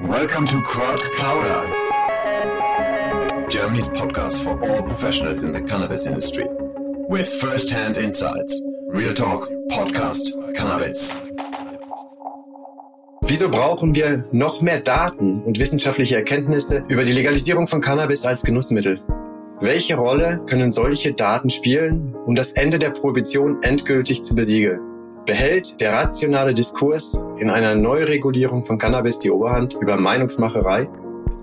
Welcome to Crowd Clouder, Germany's podcast for all professionals in the cannabis industry. With first-hand insights, real talk, podcast, cannabis. Wieso brauchen wir noch mehr Daten und wissenschaftliche Erkenntnisse über die Legalisierung von Cannabis als Genussmittel? Welche Rolle können solche Daten spielen, um das Ende der Prohibition endgültig zu besiegeln? Behält der rationale Diskurs in einer Neuregulierung von Cannabis die Oberhand über Meinungsmacherei?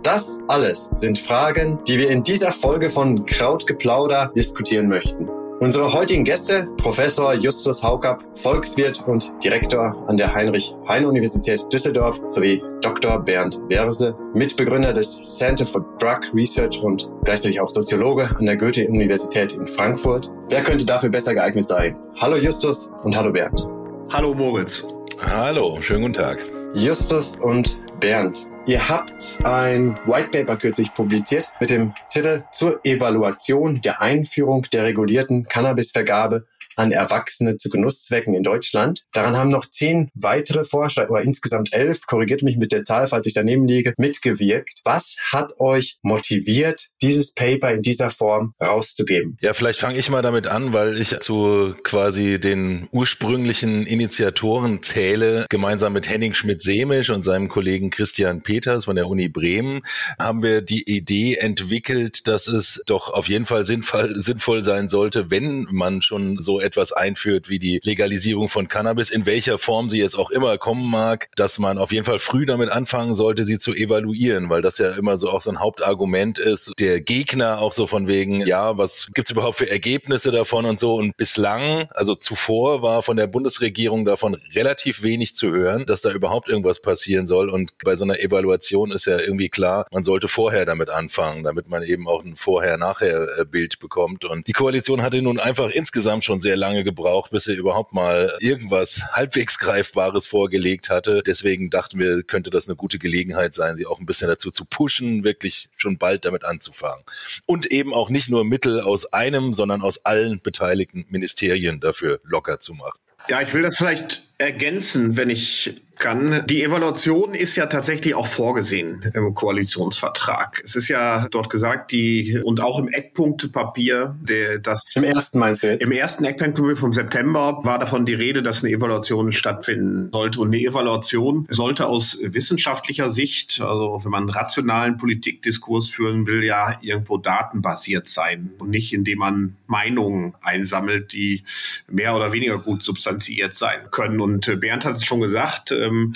Das alles sind Fragen, die wir in dieser Folge von Krautgeplauder diskutieren möchten. Unsere heutigen Gäste, Professor Justus Haukapp, Volkswirt und Direktor an der Heinrich-Heine-Universität Düsseldorf sowie Dr. Bernd Werse, Mitbegründer des Center for Drug Research und gleichzeitig auch Soziologe an der Goethe-Universität in Frankfurt. Wer könnte dafür besser geeignet sein? Hallo Justus und hallo Bernd. Hallo Moritz. Hallo, schönen guten Tag. Justus und Bernd. Ihr habt ein White Paper kürzlich publiziert mit dem Titel zur Evaluation der Einführung der regulierten Cannabisvergabe an Erwachsene zu Genusszwecken in Deutschland. Daran haben noch zehn weitere Forscher, oder insgesamt elf, korrigiert mich mit der Zahl, falls ich daneben liege, mitgewirkt. Was hat euch motiviert, dieses Paper in dieser Form rauszugeben? Ja, vielleicht fange ich mal damit an, weil ich zu quasi den ursprünglichen Initiatoren zähle. Gemeinsam mit Henning Schmidt-Semisch und seinem Kollegen Christian Peters von der Uni Bremen haben wir die Idee entwickelt, dass es doch auf jeden Fall sinnvoll, sinnvoll sein sollte, wenn man schon so etwas einführt wie die Legalisierung von Cannabis, in welcher Form sie jetzt auch immer kommen mag, dass man auf jeden Fall früh damit anfangen sollte, sie zu evaluieren, weil das ja immer so auch so ein Hauptargument ist. Der Gegner auch so von wegen, ja, was gibt's überhaupt für Ergebnisse davon und so. Und bislang, also zuvor war von der Bundesregierung davon relativ wenig zu hören, dass da überhaupt irgendwas passieren soll. Und bei so einer Evaluation ist ja irgendwie klar, man sollte vorher damit anfangen, damit man eben auch ein Vorher-Nachher-Bild bekommt. Und die Koalition hatte nun einfach insgesamt schon sehr lange gebraucht, bis er überhaupt mal irgendwas halbwegs Greifbares vorgelegt hatte. Deswegen dachten wir, könnte das eine gute Gelegenheit sein, sie auch ein bisschen dazu zu pushen, wirklich schon bald damit anzufangen. Und eben auch nicht nur Mittel aus einem, sondern aus allen beteiligten Ministerien dafür locker zu machen. Ja, ich will das vielleicht ergänzen, wenn ich kann. Die Evaluation ist ja tatsächlich auch vorgesehen im Koalitionsvertrag. Es ist ja dort gesagt, die und auch im Eckpunktepapier, der das im ersten meinst du jetzt? Im ersten Eckpunktepapier vom September war davon die Rede, dass eine Evaluation stattfinden sollte und eine Evaluation sollte aus wissenschaftlicher Sicht, also wenn man einen rationalen Politikdiskurs führen will, ja irgendwo datenbasiert sein und nicht indem man Meinungen einsammelt, die mehr oder weniger gut substanziert sein können. Und äh, Bernd hat es schon gesagt, ähm,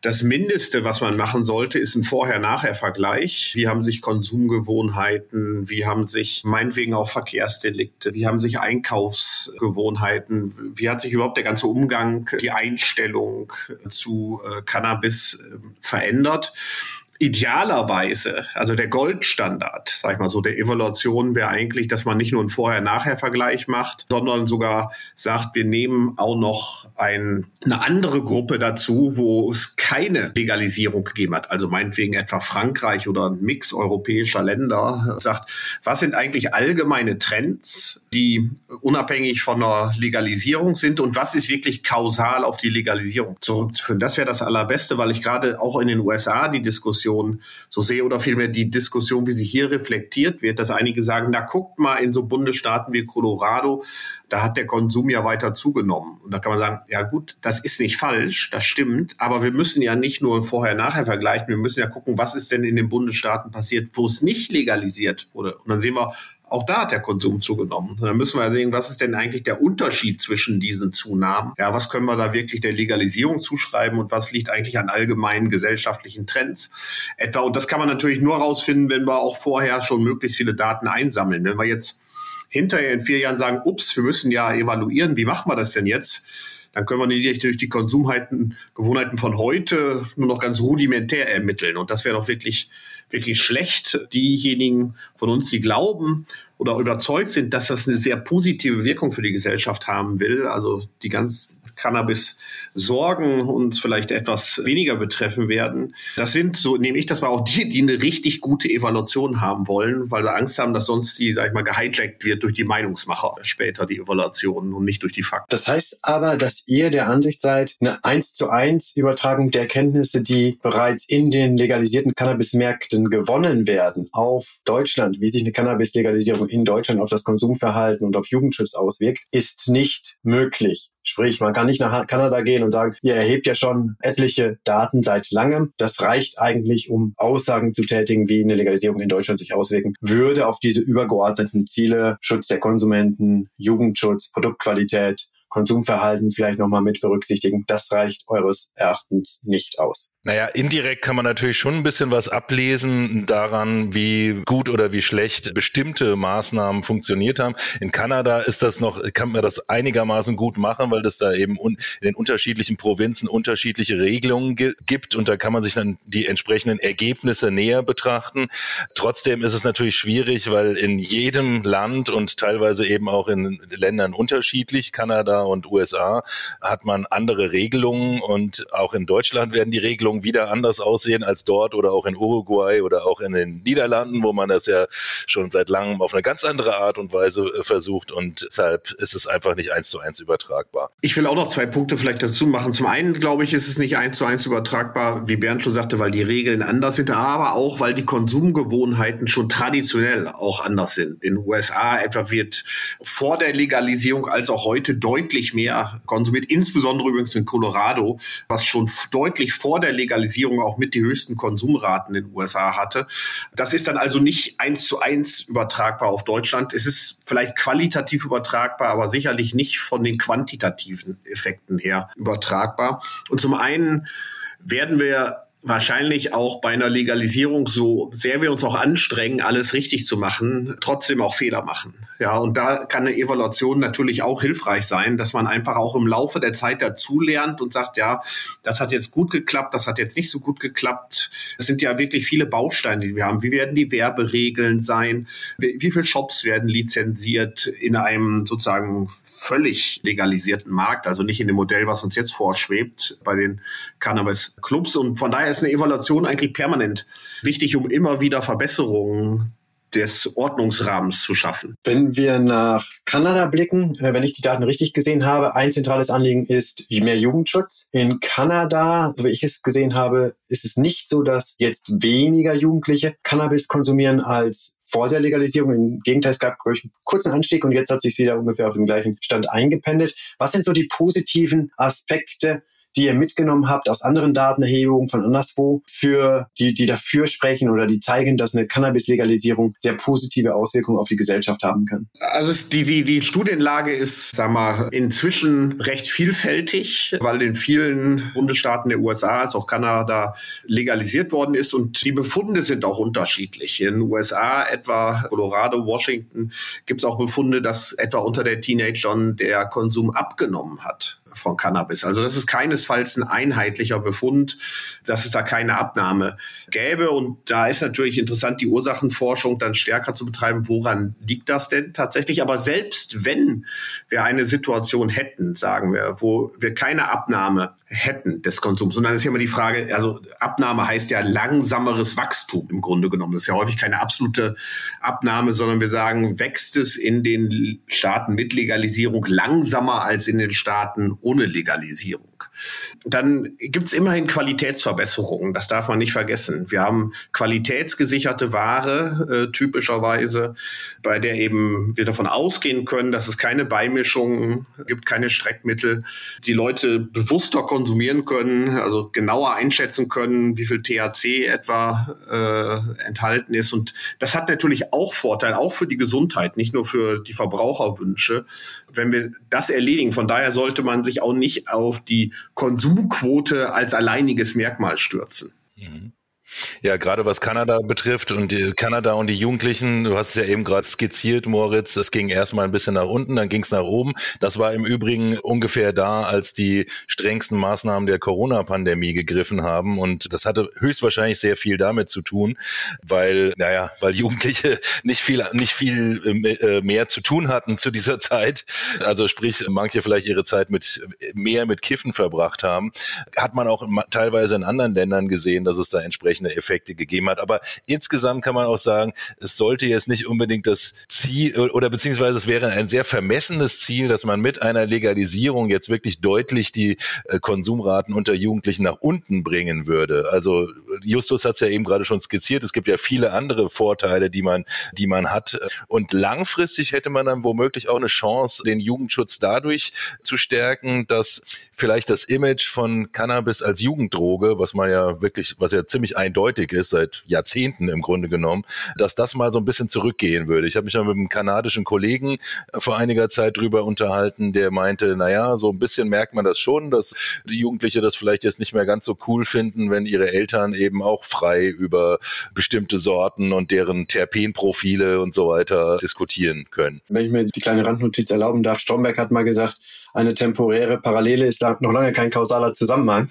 das Mindeste, was man machen sollte, ist ein Vorher-Nachher-Vergleich. Wie haben sich Konsumgewohnheiten, wie haben sich meinetwegen auch Verkehrsdelikte, wie haben sich Einkaufsgewohnheiten, wie hat sich überhaupt der ganze Umgang, die Einstellung zu äh, Cannabis äh, verändert idealerweise, also der Goldstandard, sag ich mal so, der Evaluation wäre eigentlich, dass man nicht nur einen Vorher-Nachher-Vergleich macht, sondern sogar sagt, wir nehmen auch noch ein, eine andere Gruppe dazu, wo es keine Legalisierung gegeben hat. Also meinetwegen etwa Frankreich oder ein Mix europäischer Länder sagt, was sind eigentlich allgemeine Trends, die unabhängig von einer Legalisierung sind und was ist wirklich kausal auf die Legalisierung zurückzuführen. Das wäre das Allerbeste, weil ich gerade auch in den USA die Diskussion Diskussion so sehe oder vielmehr die Diskussion, wie sie hier reflektiert wird, dass einige sagen, na guckt mal in so Bundesstaaten wie Colorado, da hat der Konsum ja weiter zugenommen. Und da kann man sagen, ja gut, das ist nicht falsch, das stimmt, aber wir müssen ja nicht nur vorher-nachher vergleichen, wir müssen ja gucken, was ist denn in den Bundesstaaten passiert, wo es nicht legalisiert wurde. Und dann sehen wir, auch da hat der Konsum zugenommen. Dann müssen wir sehen, was ist denn eigentlich der Unterschied zwischen diesen Zunahmen? Ja, was können wir da wirklich der Legalisierung zuschreiben und was liegt eigentlich an allgemeinen gesellschaftlichen Trends? Etwa, und das kann man natürlich nur herausfinden, wenn wir auch vorher schon möglichst viele Daten einsammeln. Wenn wir jetzt hinterher in vier Jahren sagen, ups, wir müssen ja evaluieren, wie machen wir das denn jetzt? dann können wir nicht durch die Konsumgewohnheiten von heute nur noch ganz rudimentär ermitteln. Und das wäre doch wirklich, wirklich schlecht. Diejenigen von uns, die glauben oder überzeugt sind, dass das eine sehr positive Wirkung für die Gesellschaft haben will, also die ganz Cannabis sorgen, uns vielleicht etwas weniger betreffen werden. Das sind, so nehme ich das war auch die, die eine richtig gute Evaluation haben wollen, weil sie Angst haben, dass sonst die, sag ich mal, gehijackt wird durch die Meinungsmacher später, die Evaluationen und nicht durch die Fakten. Das heißt aber, dass ihr der Ansicht seid, eine eins zu eins Übertragung der Erkenntnisse, die bereits in den legalisierten Cannabismärkten gewonnen werden, auf Deutschland, wie sich eine Cannabis-Legalisierung in Deutschland auf das Konsumverhalten und auf Jugendschutz auswirkt, ist nicht möglich. Sprich, man kann nicht nach Kanada gehen und sagen, ihr erhebt ja schon etliche Daten seit langem. Das reicht eigentlich, um Aussagen zu tätigen, wie eine Legalisierung in Deutschland sich auswirken würde auf diese übergeordneten Ziele, Schutz der Konsumenten, Jugendschutz, Produktqualität, Konsumverhalten vielleicht nochmal mit berücksichtigen. Das reicht eures Erachtens nicht aus. Naja, indirekt kann man natürlich schon ein bisschen was ablesen daran, wie gut oder wie schlecht bestimmte Maßnahmen funktioniert haben. In Kanada ist das noch, kann man das einigermaßen gut machen, weil das da eben in den unterschiedlichen Provinzen unterschiedliche Regelungen gibt und da kann man sich dann die entsprechenden Ergebnisse näher betrachten. Trotzdem ist es natürlich schwierig, weil in jedem Land und teilweise eben auch in Ländern unterschiedlich, Kanada und USA, hat man andere Regelungen und auch in Deutschland werden die Regelungen Regelungen wieder anders aussehen als dort oder auch in Uruguay oder auch in den Niederlanden, wo man das ja schon seit langem auf eine ganz andere Art und Weise äh, versucht und deshalb ist es einfach nicht eins zu eins übertragbar. Ich will auch noch zwei Punkte vielleicht dazu machen. Zum einen glaube ich, ist es nicht eins zu eins übertragbar, wie Bernd schon sagte, weil die Regeln anders sind, aber auch, weil die Konsumgewohnheiten schon traditionell auch anders sind. In den USA etwa wird vor der Legalisierung als auch heute deutlich mehr konsumiert, insbesondere übrigens in Colorado, was schon deutlich vor der Legalisierung Legalisierung auch mit die höchsten Konsumraten in den USA hatte. Das ist dann also nicht eins zu eins übertragbar auf Deutschland. Es ist vielleicht qualitativ übertragbar, aber sicherlich nicht von den quantitativen Effekten her übertragbar. Und zum einen werden wir wahrscheinlich auch bei einer Legalisierung, so sehr wir uns auch anstrengen, alles richtig zu machen, trotzdem auch Fehler machen. Ja, und da kann eine Evaluation natürlich auch hilfreich sein, dass man einfach auch im Laufe der Zeit dazulernt und sagt, ja, das hat jetzt gut geklappt, das hat jetzt nicht so gut geklappt. Es sind ja wirklich viele Bausteine, die wir haben. Wie werden die Werberegeln sein? Wie, wie viele Shops werden lizenziert in einem sozusagen völlig legalisierten Markt? Also nicht in dem Modell, was uns jetzt vorschwebt bei den Cannabis-Clubs. Und von daher ist eine Evaluation eigentlich permanent wichtig, um immer wieder Verbesserungen des Ordnungsrahmens zu schaffen. Wenn wir nach Kanada blicken, äh, wenn ich die Daten richtig gesehen habe, ein zentrales Anliegen ist mehr Jugendschutz. In Kanada, so wie ich es gesehen habe, ist es nicht so, dass jetzt weniger Jugendliche Cannabis konsumieren als vor der Legalisierung. Im Gegenteil, es gab einen kurzen Anstieg und jetzt hat sich wieder ungefähr auf dem gleichen Stand eingependelt. Was sind so die positiven Aspekte die ihr mitgenommen habt aus anderen Datenerhebungen von anderswo, für die, die dafür sprechen oder die zeigen, dass eine Cannabis-Legalisierung sehr positive Auswirkungen auf die Gesellschaft haben kann? Also die, die, die Studienlage ist, sag mal, inzwischen recht vielfältig, weil in vielen Bundesstaaten der USA als auch Kanada legalisiert worden ist und die Befunde sind auch unterschiedlich. In den USA, etwa Colorado, Washington, gibt es auch Befunde, dass etwa unter der Teenagern der Konsum abgenommen hat von Cannabis. Also das ist keinesfalls ein einheitlicher Befund, dass es da keine Abnahme gäbe. Und da ist natürlich interessant, die Ursachenforschung dann stärker zu betreiben. Woran liegt das denn tatsächlich? Aber selbst wenn wir eine Situation hätten, sagen wir, wo wir keine Abnahme hätten des Konsums. Und dann ist ja immer die Frage, also Abnahme heißt ja langsameres Wachstum im Grunde genommen. Das ist ja häufig keine absolute Abnahme, sondern wir sagen, wächst es in den Staaten mit Legalisierung langsamer als in den Staaten ohne Legalisierung. Dann gibt es immerhin Qualitätsverbesserungen, das darf man nicht vergessen. Wir haben qualitätsgesicherte Ware äh, typischerweise, bei der eben wir davon ausgehen können, dass es keine Beimischungen gibt, keine Streckmittel, die Leute bewusster konsumieren können, also genauer einschätzen können, wie viel THC etwa äh, enthalten ist. Und das hat natürlich auch Vorteil, auch für die Gesundheit, nicht nur für die Verbraucherwünsche, wenn wir das erledigen. Von daher sollte man sich auch nicht auf die Konsumquote als alleiniges Merkmal stürzen. Mhm. Ja, gerade was Kanada betrifft und die, Kanada und die Jugendlichen, du hast es ja eben gerade skizziert, Moritz, es ging erstmal ein bisschen nach unten, dann ging es nach oben. Das war im Übrigen ungefähr da, als die strengsten Maßnahmen der Corona-Pandemie gegriffen haben. Und das hatte höchstwahrscheinlich sehr viel damit zu tun, weil, naja, weil Jugendliche nicht viel, nicht viel äh, mehr zu tun hatten zu dieser Zeit. Also sprich, manche vielleicht ihre Zeit mit mehr mit Kiffen verbracht haben. Hat man auch teilweise in anderen Ländern gesehen, dass es da entsprechend entsprechende Effekte gegeben hat. Aber insgesamt kann man auch sagen, es sollte jetzt nicht unbedingt das Ziel oder beziehungsweise es wäre ein sehr vermessenes Ziel, dass man mit einer Legalisierung jetzt wirklich deutlich die äh, Konsumraten unter Jugendlichen nach unten bringen würde. Also Justus hat es ja eben gerade schon skizziert. Es gibt ja viele andere Vorteile, die man, die man hat. Und langfristig hätte man dann womöglich auch eine Chance, den Jugendschutz dadurch zu stärken, dass vielleicht das Image von Cannabis als Jugenddroge, was man ja wirklich, was ja ziemlich eindeutig ist, seit Jahrzehnten im Grunde genommen, dass das mal so ein bisschen zurückgehen würde. Ich habe mich mal mit einem kanadischen Kollegen vor einiger Zeit drüber unterhalten, der meinte, naja, so ein bisschen merkt man das schon, dass die Jugendliche das vielleicht jetzt nicht mehr ganz so cool finden, wenn ihre Eltern eben auch frei über bestimmte Sorten und deren Terpenprofile und so weiter diskutieren können. Wenn ich mir die kleine Randnotiz erlauben darf, Stromberg hat mal gesagt, eine temporäre Parallele ist da noch lange kein kausaler Zusammenhang.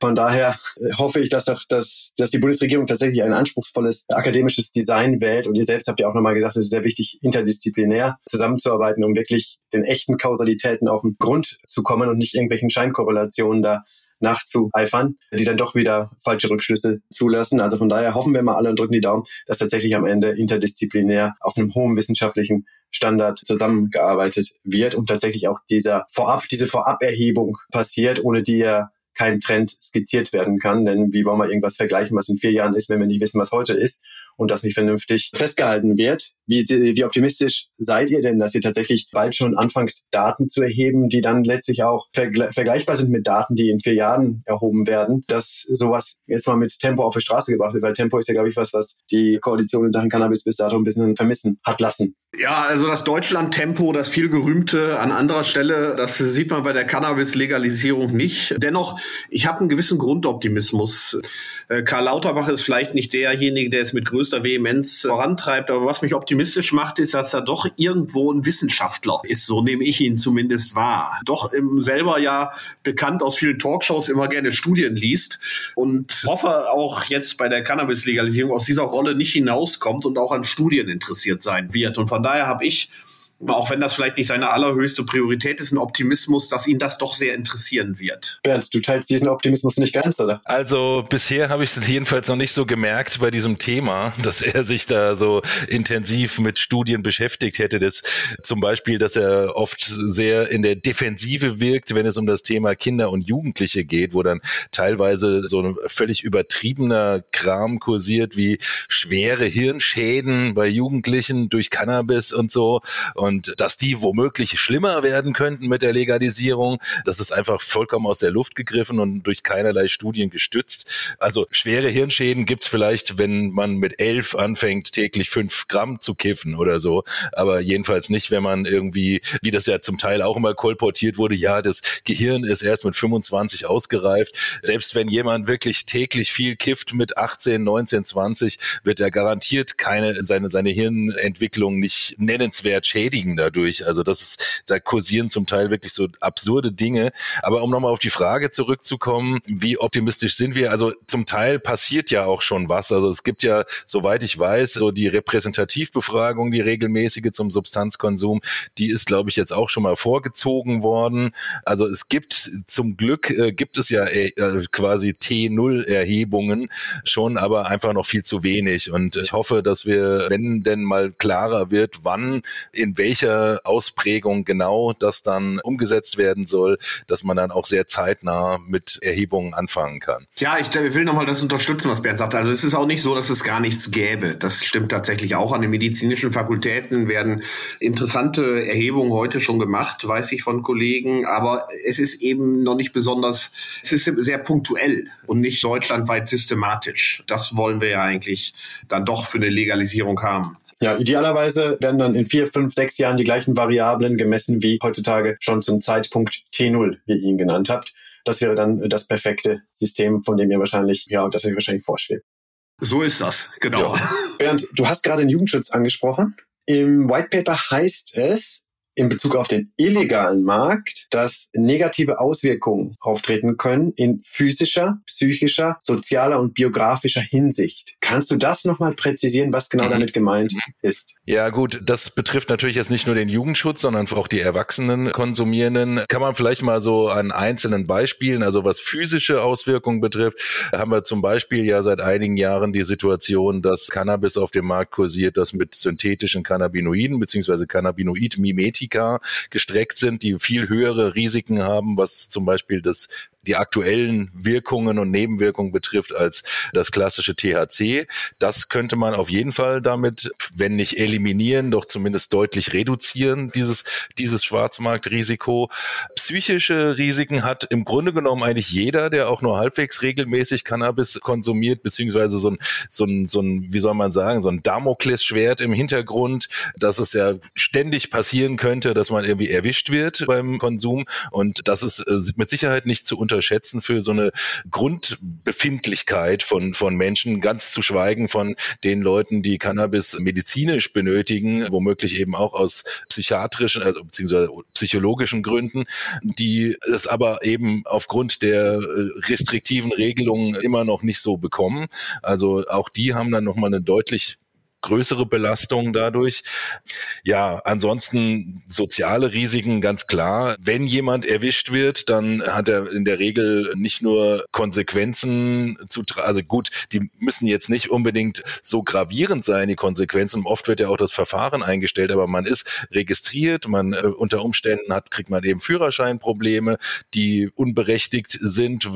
Von daher äh, hoffe ich, dass, auch, dass, dass die Bundesregierung tatsächlich ein anspruchsvolles akademisches Design wählt. Und ihr selbst habt ja auch nochmal gesagt, es ist sehr wichtig, interdisziplinär zusammenzuarbeiten, um wirklich den echten Kausalitäten auf den Grund zu kommen und nicht irgendwelchen Scheinkorrelationen da nachzueifern, die dann doch wieder falsche Rückschlüsse zulassen. Also von daher hoffen wir mal alle und drücken die Daumen, dass tatsächlich am Ende interdisziplinär auf einem hohen wissenschaftlichen Standard zusammengearbeitet wird und tatsächlich auch dieser Vorab, diese Voraberhebung passiert, ohne die ja kein Trend skizziert werden kann. Denn wie wollen wir irgendwas vergleichen, was in vier Jahren ist, wenn wir nicht wissen, was heute ist und das nicht vernünftig festgehalten wird? Wie, wie optimistisch seid ihr denn, dass ihr tatsächlich bald schon anfangt, Daten zu erheben, die dann letztlich auch vergle vergleichbar sind mit Daten, die in vier Jahren erhoben werden, dass sowas jetzt mal mit Tempo auf die Straße gebracht wird? Weil Tempo ist ja, glaube ich, was, was die Koalition in Sachen Cannabis bis dato ein bisschen vermissen hat lassen. Ja, also das Deutschland-Tempo, das viel gerühmte an anderer Stelle, das sieht man bei der Cannabis-Legalisierung nicht. Dennoch, ich habe einen gewissen Grundoptimismus. Äh, Karl Lauterbach ist vielleicht nicht derjenige, der es mit größter Vehemenz vorantreibt, aber was mich optimistisch macht, ist, dass er doch irgendwo ein Wissenschaftler ist. So nehme ich ihn zumindest wahr. Doch im selber ja bekannt aus vielen Talkshows immer gerne Studien liest und hoffe auch jetzt bei der Cannabis-Legalisierung aus dieser Rolle nicht hinauskommt und auch an Studien interessiert sein wird. Und von daher habe ich auch wenn das vielleicht nicht seine allerhöchste Priorität ist, ein Optimismus, dass ihn das doch sehr interessieren wird. Bernd, du teilst diesen Optimismus nicht ganz, oder? Also bisher habe ich es jedenfalls noch nicht so gemerkt bei diesem Thema, dass er sich da so intensiv mit Studien beschäftigt hätte. Das, zum Beispiel, dass er oft sehr in der Defensive wirkt, wenn es um das Thema Kinder und Jugendliche geht, wo dann teilweise so ein völlig übertriebener Kram kursiert, wie schwere Hirnschäden bei Jugendlichen durch Cannabis und so. Und und dass die womöglich schlimmer werden könnten mit der Legalisierung, das ist einfach vollkommen aus der Luft gegriffen und durch keinerlei Studien gestützt. Also schwere Hirnschäden gibt's vielleicht, wenn man mit elf anfängt, täglich fünf Gramm zu kiffen oder so, aber jedenfalls nicht, wenn man irgendwie, wie das ja zum Teil auch immer kolportiert wurde, ja, das Gehirn ist erst mit 25 ausgereift. Selbst wenn jemand wirklich täglich viel kifft mit 18, 19, 20, wird er garantiert keine, seine, seine Hirnentwicklung nicht nennenswert schädigen beschädigen dadurch. Also das ist, da kursieren zum Teil wirklich so absurde Dinge. Aber um nochmal auf die Frage zurückzukommen, wie optimistisch sind wir? Also zum Teil passiert ja auch schon was. Also es gibt ja, soweit ich weiß, so die Repräsentativbefragung, die regelmäßige zum Substanzkonsum, die ist, glaube ich, jetzt auch schon mal vorgezogen worden. Also es gibt zum Glück äh, gibt es ja äh, quasi T0-Erhebungen schon, aber einfach noch viel zu wenig. Und ich hoffe, dass wir, wenn denn mal klarer wird, wann, in welcher Ausprägung genau das dann umgesetzt werden soll, dass man dann auch sehr zeitnah mit Erhebungen anfangen kann. Ja, ich will nochmal das unterstützen, was Bernd sagt. Also es ist auch nicht so, dass es gar nichts gäbe. Das stimmt tatsächlich auch. An den medizinischen Fakultäten werden interessante Erhebungen heute schon gemacht, weiß ich von Kollegen. Aber es ist eben noch nicht besonders, es ist sehr punktuell und nicht deutschlandweit systematisch. Das wollen wir ja eigentlich dann doch für eine Legalisierung haben. Ja, idealerweise werden dann in vier, fünf, sechs Jahren die gleichen Variablen gemessen wie heutzutage schon zum Zeitpunkt T0, wie ihr ihn genannt habt. Das wäre dann das perfekte System, von dem ihr wahrscheinlich, ja, das ihr wahrscheinlich vorschwebt. So ist das, genau. Ja. Bernd, du hast gerade den Jugendschutz angesprochen. Im White Paper heißt es, in Bezug auf den illegalen Markt, dass negative Auswirkungen auftreten können in physischer, psychischer, sozialer und biografischer Hinsicht. Kannst du das nochmal präzisieren, was genau mhm. damit gemeint mhm. ist? Ja, gut, das betrifft natürlich jetzt nicht nur den Jugendschutz, sondern auch die erwachsenen Konsumierenden. Kann man vielleicht mal so an einzelnen Beispielen, also was physische Auswirkungen betrifft, haben wir zum Beispiel ja seit einigen Jahren die Situation, dass Cannabis auf dem Markt kursiert, das mit synthetischen Cannabinoiden bzw. Cannabinoid-Mimetik Antibiotika gestreckt sind, die viel höhere Risiken haben, was zum Beispiel das die aktuellen Wirkungen und Nebenwirkungen betrifft als das klassische THC. Das könnte man auf jeden Fall damit, wenn nicht eliminieren, doch zumindest deutlich reduzieren, dieses, dieses Schwarzmarktrisiko. Psychische Risiken hat im Grunde genommen eigentlich jeder, der auch nur halbwegs regelmäßig Cannabis konsumiert, beziehungsweise so ein, so ein, so ein wie soll man sagen, so ein Damoklesschwert im Hintergrund, dass es ja ständig passieren könnte, dass man irgendwie erwischt wird beim Konsum. Und das ist äh, mit Sicherheit nicht zu unterschätzen für so eine Grundbefindlichkeit von, von Menschen, ganz zu schweigen von den Leuten, die Cannabis medizinisch benötigen, womöglich eben auch aus psychiatrischen, also beziehungsweise psychologischen Gründen, die es aber eben aufgrund der äh, restriktiven Regelungen immer noch nicht so bekommen. Also auch die haben dann nochmal eine deutlich größere Belastung dadurch. Ja, ansonsten soziale Risiken ganz klar. Wenn jemand erwischt wird, dann hat er in der Regel nicht nur Konsequenzen zu, also gut, die müssen jetzt nicht unbedingt so gravierend sein, die Konsequenzen. Oft wird ja auch das Verfahren eingestellt, aber man ist registriert, man äh, unter Umständen hat, kriegt man eben Führerscheinprobleme, die unberechtigt sind,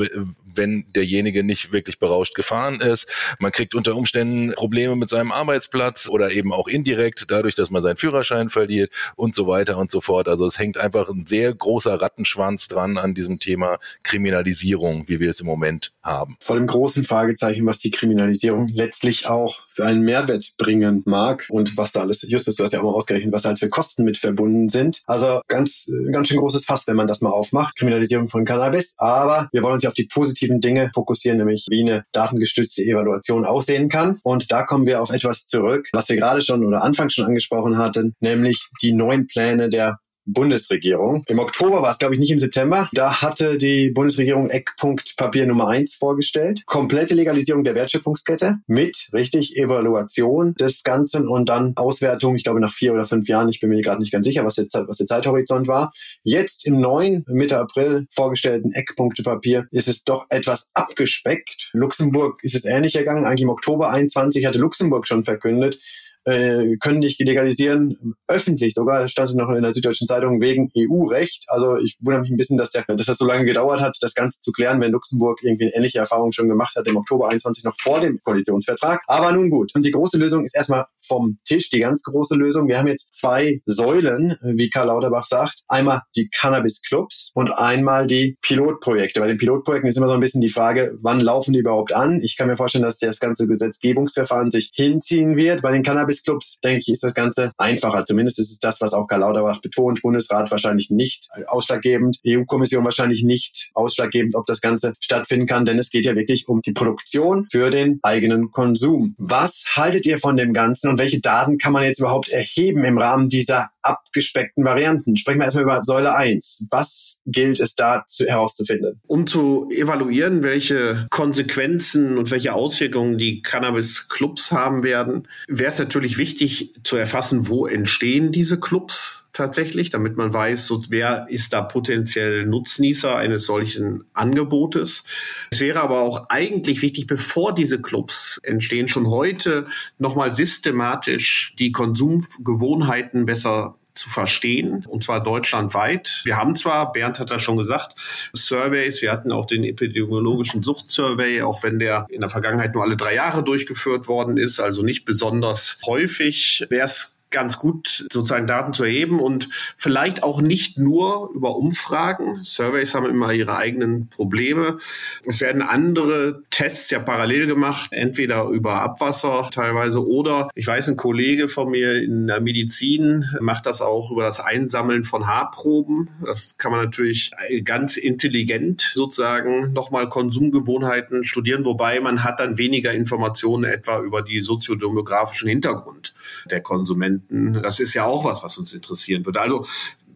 wenn derjenige nicht wirklich berauscht gefahren ist. Man kriegt unter Umständen Probleme mit seinem Arbeitsplatz Arbeitsplatz oder eben auch indirekt dadurch, dass man seinen Führerschein verliert und so weiter und so fort. Also es hängt einfach ein sehr großer Rattenschwanz dran an diesem Thema Kriminalisierung, wie wir es im Moment haben. Vor dem großen Fragezeichen, was die Kriminalisierung letztlich auch für einen Mehrwert bringen mag und was da alles, Justus, du hast ja auch mal ausgerechnet, was da halt für Kosten mit verbunden sind. Also ganz, ganz schön großes Fass, wenn man das mal aufmacht. Kriminalisierung von Cannabis. Aber wir wollen uns ja auf die positiven Dinge fokussieren, nämlich wie eine datengestützte Evaluation aussehen kann. Und da kommen wir auf etwas zurück, was wir gerade schon oder anfangs schon angesprochen hatten, nämlich die neuen Pläne der Bundesregierung. Im Oktober war es, glaube ich, nicht im September. Da hatte die Bundesregierung Eckpunkt Papier Nummer eins vorgestellt. Komplette Legalisierung der Wertschöpfungskette mit, richtig, Evaluation des Ganzen und dann Auswertung, ich glaube nach vier oder fünf Jahren, ich bin mir gerade nicht ganz sicher, was der, was der Zeithorizont war. Jetzt im neuen, Mitte April vorgestellten Eckpunktepapier ist es doch etwas abgespeckt. Luxemburg ist es ähnlich ergangen. Eigentlich im Oktober 21 hatte Luxemburg schon verkündet, äh, können nicht legalisieren, öffentlich sogar, stand noch in der Süddeutschen Zeitung, wegen EU-Recht. Also ich wundere mich ein bisschen, dass, der, dass das so lange gedauert hat, das Ganze zu klären, wenn Luxemburg irgendwie eine ähnliche Erfahrung schon gemacht hat im Oktober 21 noch vor dem Koalitionsvertrag. Aber nun gut. Und die große Lösung ist erstmal vom Tisch, die ganz große Lösung. Wir haben jetzt zwei Säulen, wie Karl Lauterbach sagt. Einmal die Cannabis-Clubs und einmal die Pilotprojekte. Bei den Pilotprojekten ist immer so ein bisschen die Frage, wann laufen die überhaupt an? Ich kann mir vorstellen, dass das ganze Gesetzgebungsverfahren sich hinziehen wird. Bei den Cannabis Cannabisclubs, denke ich, ist das Ganze einfacher. Zumindest ist es das, was auch Karl Lauterbach betont. Bundesrat wahrscheinlich nicht ausschlaggebend, EU-Kommission wahrscheinlich nicht ausschlaggebend, ob das Ganze stattfinden kann, denn es geht ja wirklich um die Produktion für den eigenen Konsum. Was haltet ihr von dem Ganzen und welche Daten kann man jetzt überhaupt erheben im Rahmen dieser abgespeckten Varianten? Sprechen wir erstmal über Säule 1. Was gilt es da zu, herauszufinden? Um zu evaluieren, welche Konsequenzen und welche Auswirkungen die Cannabis-Clubs haben werden, wäre es natürlich natürlich wichtig zu erfassen, wo entstehen diese Clubs tatsächlich, damit man weiß, so, wer ist da potenziell Nutznießer eines solchen Angebotes. Es wäre aber auch eigentlich wichtig, bevor diese Clubs entstehen, schon heute nochmal systematisch die Konsumgewohnheiten besser zu verstehen, und zwar deutschlandweit. Wir haben zwar, Bernd hat das schon gesagt, Surveys, wir hatten auch den epidemiologischen Suchtsurvey, auch wenn der in der Vergangenheit nur alle drei Jahre durchgeführt worden ist, also nicht besonders häufig, wäre es ganz gut, sozusagen Daten zu erheben und vielleicht auch nicht nur über Umfragen. Surveys haben immer ihre eigenen Probleme. Es werden andere Tests ja parallel gemacht, entweder über Abwasser teilweise oder ich weiß, ein Kollege von mir in der Medizin macht das auch über das Einsammeln von Haarproben. Das kann man natürlich ganz intelligent sozusagen nochmal Konsumgewohnheiten studieren, wobei man hat dann weniger Informationen etwa über die soziodemografischen Hintergrund der Konsumenten. Das ist ja auch was, was uns interessieren würde. Also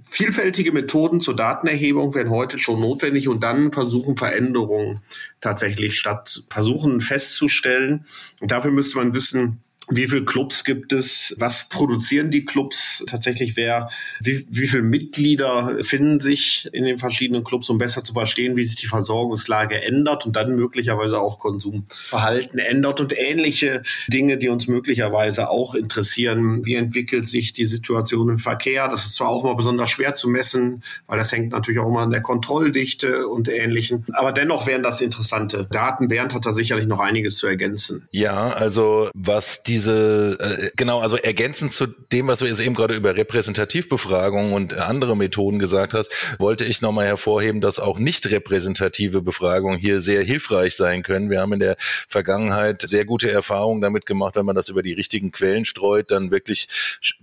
vielfältige Methoden zur Datenerhebung werden heute schon notwendig und dann versuchen Veränderungen tatsächlich statt versuchen festzustellen. Und dafür müsste man wissen, wie viele Clubs gibt es? Was produzieren die Clubs tatsächlich? Wer, wie, wie viele Mitglieder finden sich in den verschiedenen Clubs, um besser zu verstehen, wie sich die Versorgungslage ändert und dann möglicherweise auch Konsumverhalten ändert und ähnliche Dinge, die uns möglicherweise auch interessieren. Wie entwickelt sich die Situation im Verkehr? Das ist zwar auch mal besonders schwer zu messen, weil das hängt natürlich auch immer an der Kontrolldichte und ähnlichen. Aber dennoch wären das interessante Daten. Bernd hat da sicherlich noch einiges zu ergänzen. Ja, also was die diese, äh, genau, also ergänzend zu dem, was du jetzt eben gerade über Repräsentativbefragungen und andere Methoden gesagt hast, wollte ich nochmal hervorheben, dass auch nicht repräsentative Befragungen hier sehr hilfreich sein können. Wir haben in der Vergangenheit sehr gute Erfahrungen damit gemacht, wenn man das über die richtigen Quellen streut, dann wirklich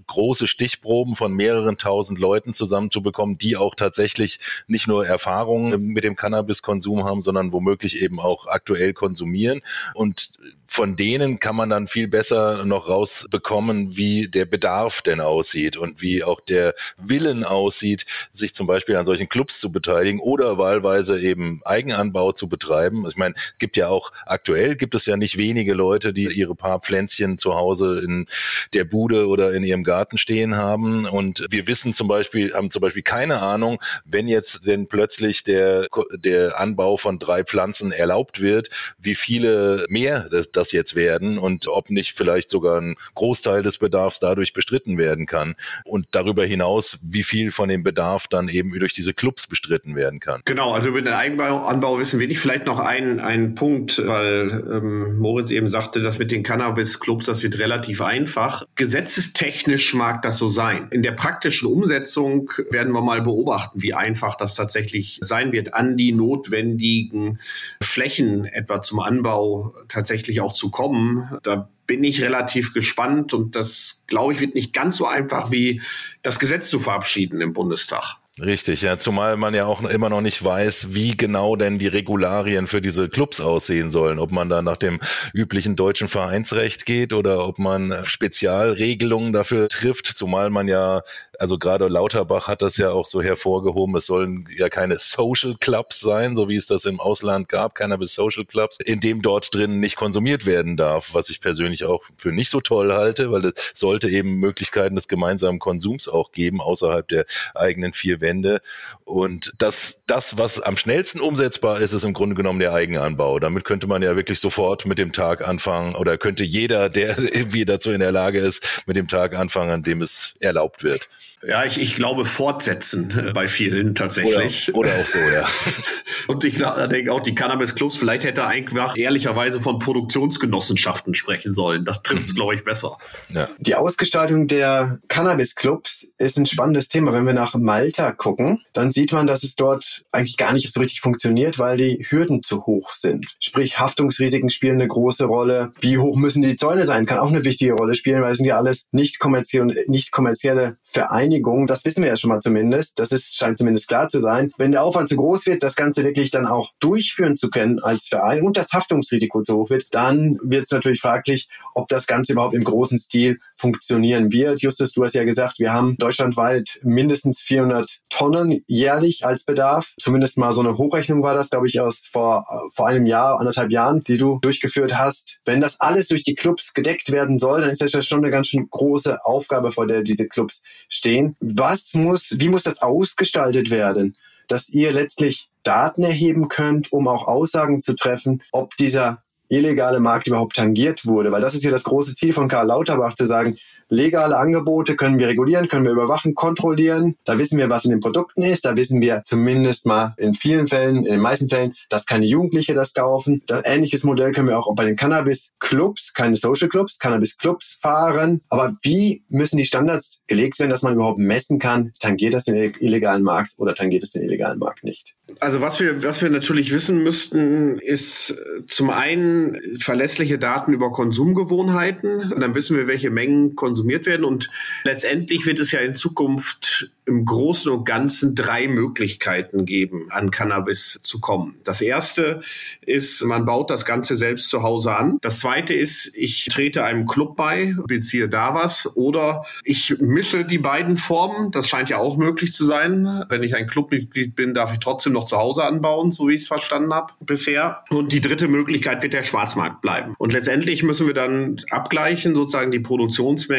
große Stichproben von mehreren tausend Leuten zusammenzubekommen, die auch tatsächlich nicht nur Erfahrungen mit dem Cannabiskonsum haben, sondern womöglich eben auch aktuell konsumieren. Und von denen kann man dann viel besser noch rausbekommen, wie der Bedarf denn aussieht und wie auch der Willen aussieht, sich zum Beispiel an solchen Clubs zu beteiligen oder wahlweise eben Eigenanbau zu betreiben. Ich meine, gibt ja auch aktuell gibt es ja nicht wenige Leute, die ihre paar Pflänzchen zu Hause in der Bude oder in ihrem Garten stehen haben. Und wir wissen zum Beispiel, haben zum Beispiel keine Ahnung, wenn jetzt denn plötzlich der, der Anbau von drei Pflanzen erlaubt wird, wie viele mehr das, jetzt werden und ob nicht vielleicht sogar ein Großteil des Bedarfs dadurch bestritten werden kann. Und darüber hinaus, wie viel von dem Bedarf dann eben durch diese Clubs bestritten werden kann. Genau, also über den Eigenanbau wissen wir nicht. Vielleicht noch ein, ein Punkt, weil ähm, Moritz eben sagte, das mit den Cannabis-Clubs, das wird relativ einfach. Gesetzestechnisch mag das so sein. In der praktischen Umsetzung werden wir mal beobachten, wie einfach das tatsächlich sein wird, an die notwendigen Flächen etwa zum Anbau tatsächlich auch zu kommen. Da bin ich relativ gespannt und das, glaube ich, wird nicht ganz so einfach wie das Gesetz zu verabschieden im Bundestag. Richtig, ja, zumal man ja auch immer noch nicht weiß, wie genau denn die Regularien für diese Clubs aussehen sollen. Ob man da nach dem üblichen deutschen Vereinsrecht geht oder ob man Spezialregelungen dafür trifft, zumal man ja also gerade Lauterbach hat das ja auch so hervorgehoben, es sollen ja keine Social Clubs sein, so wie es das im Ausland gab, Cannabis Social Clubs, in dem dort drin nicht konsumiert werden darf, was ich persönlich auch für nicht so toll halte, weil es sollte eben Möglichkeiten des gemeinsamen Konsums auch geben, außerhalb der eigenen vier Wände. Und das, das, was am schnellsten umsetzbar ist, ist im Grunde genommen der Eigenanbau. Damit könnte man ja wirklich sofort mit dem Tag anfangen oder könnte jeder, der irgendwie dazu in der Lage ist, mit dem Tag anfangen, an dem es erlaubt wird. Ja, ich, ich glaube fortsetzen bei vielen tatsächlich. Oder, oder auch so, ja. Und ich denke auch, die Cannabis-Clubs, vielleicht hätte er einfach ehrlicherweise von Produktionsgenossenschaften sprechen sollen. Das trifft es, mhm. glaube ich, besser. Ja. Die Ausgestaltung der Cannabis-Clubs ist ein spannendes Thema. Wenn wir nach Malta gucken, dann sieht man, dass es dort eigentlich gar nicht so richtig funktioniert, weil die Hürden zu hoch sind. Sprich, Haftungsrisiken spielen eine große Rolle. Wie hoch müssen die Zäune sein, kann auch eine wichtige Rolle spielen, weil es sind ja alles nicht kommerzielle, nicht kommerzielle Vereinigung, das wissen wir ja schon mal zumindest, das ist, scheint zumindest klar zu sein, wenn der Aufwand zu groß wird, das Ganze wirklich dann auch durchführen zu können als Verein und das Haftungsrisiko zu hoch wird, dann wird es natürlich fraglich, ob das Ganze überhaupt im großen Stil funktionieren wird. Justus, du hast ja gesagt, wir haben deutschlandweit mindestens 400 Tonnen jährlich als Bedarf. Zumindest mal so eine Hochrechnung war das, glaube ich, aus vor, vor einem Jahr, anderthalb Jahren, die du durchgeführt hast. Wenn das alles durch die Clubs gedeckt werden soll, dann ist das ja schon eine ganz schön große Aufgabe, vor der diese Clubs stehen was muss, wie muss das ausgestaltet werden, dass ihr letztlich Daten erheben könnt, um auch Aussagen zu treffen, ob dieser illegale Markt überhaupt tangiert wurde. Weil das ist ja das große Ziel von Karl Lauterbach, zu sagen, legale Angebote können wir regulieren, können wir überwachen, kontrollieren. Da wissen wir, was in den Produkten ist. Da wissen wir zumindest mal in vielen Fällen, in den meisten Fällen, dass keine Jugendliche das kaufen. Das ähnliches Modell können wir auch bei den Cannabis-Clubs, keine Social-Clubs, Cannabis-Clubs fahren. Aber wie müssen die Standards gelegt werden, dass man überhaupt messen kann, tangiert das den illegalen Markt oder tangiert es den illegalen Markt nicht? Also was wir, was wir natürlich wissen müssten, ist zum einen verlässliche Daten über Konsumgewohnheiten. Und dann wissen wir, welche Mengen konsumiert werden. Und letztendlich wird es ja in Zukunft im Großen und Ganzen drei Möglichkeiten geben, an Cannabis zu kommen. Das erste ist, man baut das Ganze selbst zu Hause an. Das zweite ist, ich trete einem Club bei, beziehe da was oder ich mische die beiden Formen. Das scheint ja auch möglich zu sein. Wenn ich ein Clubmitglied bin, darf ich trotzdem noch zu Hause anbauen, so wie ich es verstanden habe bisher. Und die dritte Möglichkeit wird der Schwarzmarkt bleiben. Und letztendlich müssen wir dann abgleichen, sozusagen die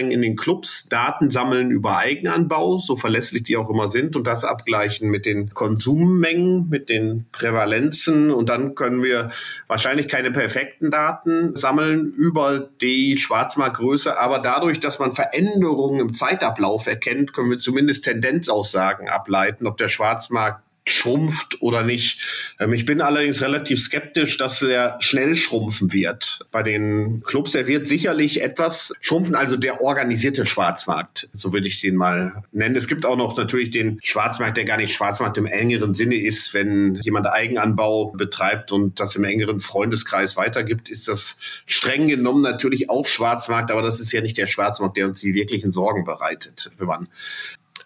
Produktionsmengen in den Clubs, Daten sammeln über Eigenanbau, so verlässlich die auch immer sind und das abgleichen mit den Konsummengen, mit den Prävalenzen. Und dann können wir wahrscheinlich keine perfekten Daten sammeln über die Schwarzmarktgröße, aber dadurch, dass man Veränderungen im Zeitablauf erkennt, können wir zumindest Tendenzaussagen ableiten, ob der Schwarzmarkt schrumpft oder nicht. Ähm, ich bin allerdings relativ skeptisch, dass er schnell schrumpfen wird. Bei den Clubs, er wird sicherlich etwas schrumpfen, also der organisierte Schwarzmarkt, so will ich den mal nennen. Es gibt auch noch natürlich den Schwarzmarkt, der gar nicht Schwarzmarkt im engeren Sinne ist. Wenn jemand Eigenanbau betreibt und das im engeren Freundeskreis weitergibt, ist das streng genommen natürlich auch Schwarzmarkt, aber das ist ja nicht der Schwarzmarkt, der uns die wirklichen Sorgen bereitet, wenn man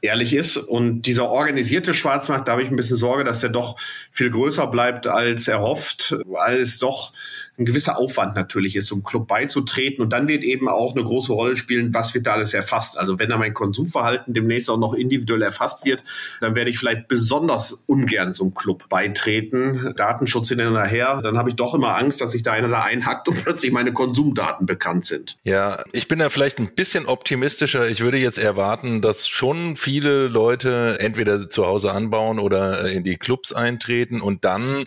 ehrlich ist. Und dieser organisierte Schwarzmarkt, da habe ich ein bisschen Sorge, dass der doch viel größer bleibt als erhofft, weil es doch ein gewisser Aufwand natürlich ist, um Club beizutreten. Und dann wird eben auch eine große Rolle spielen, was wird da alles erfasst. Also wenn da mein Konsumverhalten demnächst auch noch individuell erfasst wird, dann werde ich vielleicht besonders ungern zum Club beitreten. Datenschutz hin und her, dann habe ich doch immer Angst, dass sich da einer da einhackt und plötzlich meine Konsumdaten bekannt sind. Ja, ich bin da vielleicht ein bisschen optimistischer. Ich würde jetzt erwarten, dass schon viele Leute entweder zu Hause anbauen oder in die Clubs eintreten und dann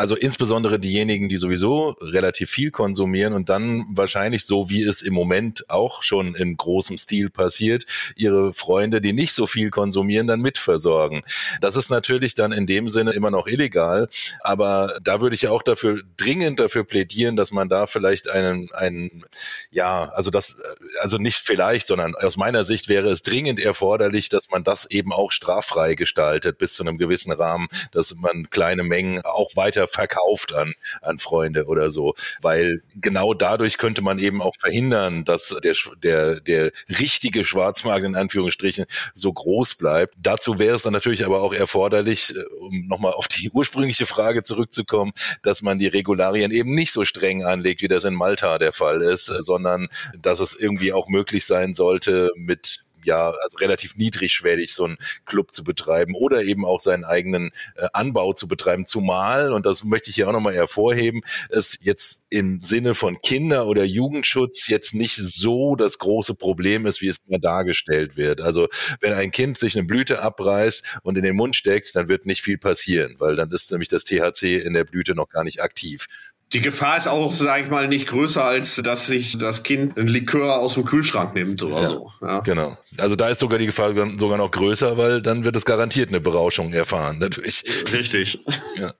also insbesondere diejenigen, die sowieso relativ viel konsumieren und dann wahrscheinlich so, wie es im Moment auch schon in großem Stil passiert, ihre Freunde, die nicht so viel konsumieren, dann mitversorgen. Das ist natürlich dann in dem Sinne immer noch illegal, aber da würde ich auch dafür dringend dafür plädieren, dass man da vielleicht einen, einen, ja, also das, also nicht vielleicht, sondern aus meiner Sicht wäre es dringend erforderlich, dass man das eben auch straffrei gestaltet bis zu einem gewissen Rahmen, dass man kleine Mengen auch weiter verkauft an, an Freunde oder so. Weil genau dadurch könnte man eben auch verhindern, dass der, der, der richtige Schwarzmarkt in Anführungsstrichen so groß bleibt. Dazu wäre es dann natürlich aber auch erforderlich, äh, um nochmal auf die ursprüngliche Frage zurückzukommen, dass man die Regularien eben nicht so streng anlegt, wie das in Malta der Fall ist, sondern dass es irgendwie auch möglich sein sollte, mit ja, also relativ niedrigschwellig so einen Club zu betreiben oder eben auch seinen eigenen äh, Anbau zu betreiben. Zumal, und das möchte ich hier auch nochmal hervorheben, es jetzt im Sinne von Kinder- oder Jugendschutz jetzt nicht so das große Problem ist, wie es immer dargestellt wird. Also wenn ein Kind sich eine Blüte abreißt und in den Mund steckt, dann wird nicht viel passieren, weil dann ist nämlich das THC in der Blüte noch gar nicht aktiv. Die Gefahr ist auch, sage ich mal, nicht größer, als dass sich das Kind ein Likör aus dem Kühlschrank nimmt oder ja, so. Ja. Genau. Also da ist sogar die Gefahr sogar noch größer, weil dann wird es garantiert eine Berauschung erfahren, natürlich. Richtig. Ja.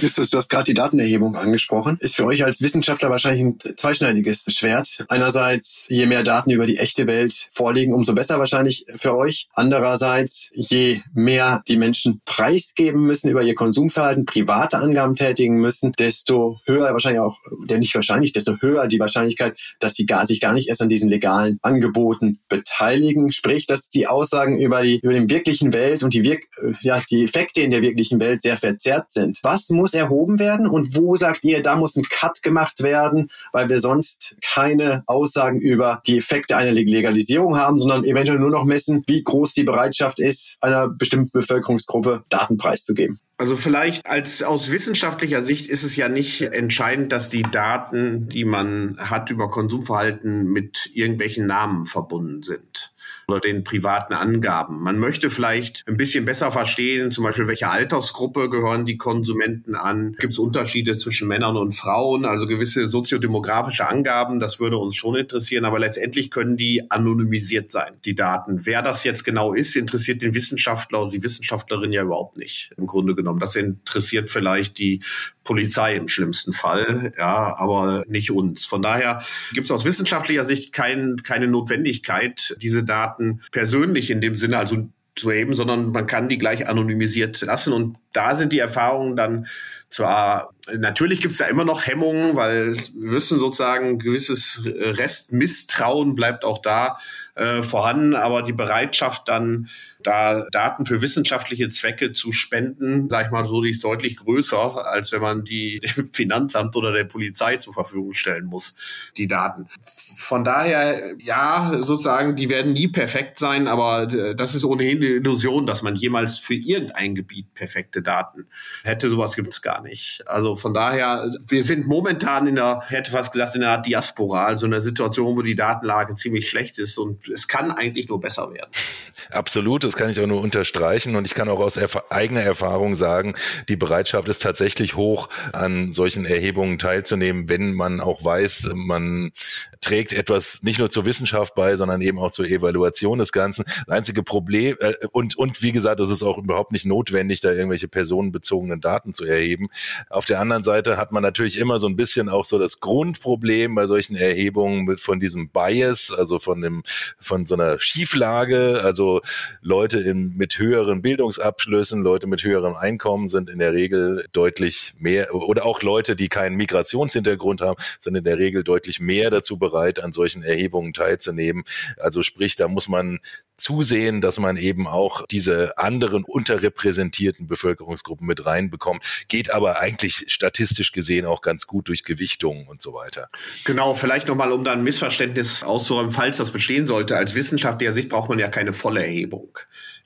Justus, du hast gerade die Datenerhebung angesprochen. Ist für euch als Wissenschaftler wahrscheinlich ein zweischneidiges Schwert. Einerseits, je mehr Daten über die echte Welt vorliegen, umso besser wahrscheinlich für euch. Andererseits, je mehr die Menschen preisgeben müssen über ihr Konsumverhalten, private Angaben tätigen müssen, desto höher wahrscheinlich auch, der nicht wahrscheinlich, desto höher die Wahrscheinlichkeit, dass sie gar, sich gar nicht erst an diesen legalen Angeboten beteiligen. Sprich, dass die Aussagen über die, über den wirklichen Welt und die Wirk, ja, die Effekte in der wirklichen Welt sehr verzerrt sind. Was muss erhoben werden und wo sagt ihr, da muss ein Cut gemacht werden, weil wir sonst keine Aussagen über die Effekte einer Legalisierung haben, sondern eventuell nur noch messen, wie groß die Bereitschaft ist, einer bestimmten Bevölkerungsgruppe Daten preiszugeben? Also vielleicht als aus wissenschaftlicher Sicht ist es ja nicht entscheidend, dass die Daten, die man hat über Konsumverhalten mit irgendwelchen Namen verbunden sind oder den privaten Angaben. Man möchte vielleicht ein bisschen besser verstehen, zum Beispiel, welche Altersgruppe gehören die Konsumenten an? Gibt es Unterschiede zwischen Männern und Frauen? Also gewisse soziodemografische Angaben, das würde uns schon interessieren, aber letztendlich können die anonymisiert sein, die Daten. Wer das jetzt genau ist, interessiert den Wissenschaftler und die Wissenschaftlerin ja überhaupt nicht, im Grunde genommen. Das interessiert vielleicht die Polizei im schlimmsten Fall, ja, aber nicht uns. Von daher gibt es aus wissenschaftlicher Sicht kein, keine Notwendigkeit, diese Daten persönlich in dem Sinne, also zu erheben, sondern man kann die gleich anonymisiert lassen. Und da sind die Erfahrungen dann zwar, natürlich gibt es da immer noch Hemmungen, weil wir wissen sozusagen, gewisses Restmisstrauen bleibt auch da äh, vorhanden, aber die Bereitschaft dann da Daten für wissenschaftliche Zwecke zu spenden, sage ich mal so, die ist deutlich größer, als wenn man die dem Finanzamt oder der Polizei zur Verfügung stellen muss, die Daten. Von daher, ja, sozusagen, die werden nie perfekt sein, aber das ist ohnehin eine Illusion, dass man jemals für irgendein Gebiet perfekte Daten hätte. Sowas gibt es gar nicht. Also von daher, wir sind momentan in der, hätte fast gesagt, in einer Diaspora, also in einer Situation, wo die Datenlage ziemlich schlecht ist und es kann eigentlich nur besser werden. Absolut, das kann ich auch nur unterstreichen und ich kann auch aus erf eigener Erfahrung sagen, die Bereitschaft ist tatsächlich hoch, an solchen Erhebungen teilzunehmen, wenn man auch weiß, man trägt etwas nicht nur zur Wissenschaft bei, sondern eben auch zur Evaluation des Ganzen. Das einzige Problem äh, und und wie gesagt, es ist auch überhaupt nicht notwendig, da irgendwelche personenbezogenen Daten zu erheben. Auf der anderen Seite hat man natürlich immer so ein bisschen auch so das Grundproblem bei solchen Erhebungen mit von diesem Bias, also von dem von so einer Schieflage, also Leute in, mit höheren Bildungsabschlüssen, Leute mit höherem Einkommen sind in der Regel deutlich mehr oder auch Leute, die keinen Migrationshintergrund haben, sind in der Regel deutlich mehr dazu bereit, an solchen Erhebungen teilzunehmen. Also sprich, da muss man zusehen, dass man eben auch diese anderen unterrepräsentierten Bevölkerungsgruppen mit reinbekommt. Geht aber eigentlich statistisch gesehen auch ganz gut durch Gewichtungen und so weiter. Genau, vielleicht nochmal, um da ein Missverständnis auszuräumen, falls das bestehen sollte. Als wissenschaftlicher Sicht braucht man ja keine volle Erhebung.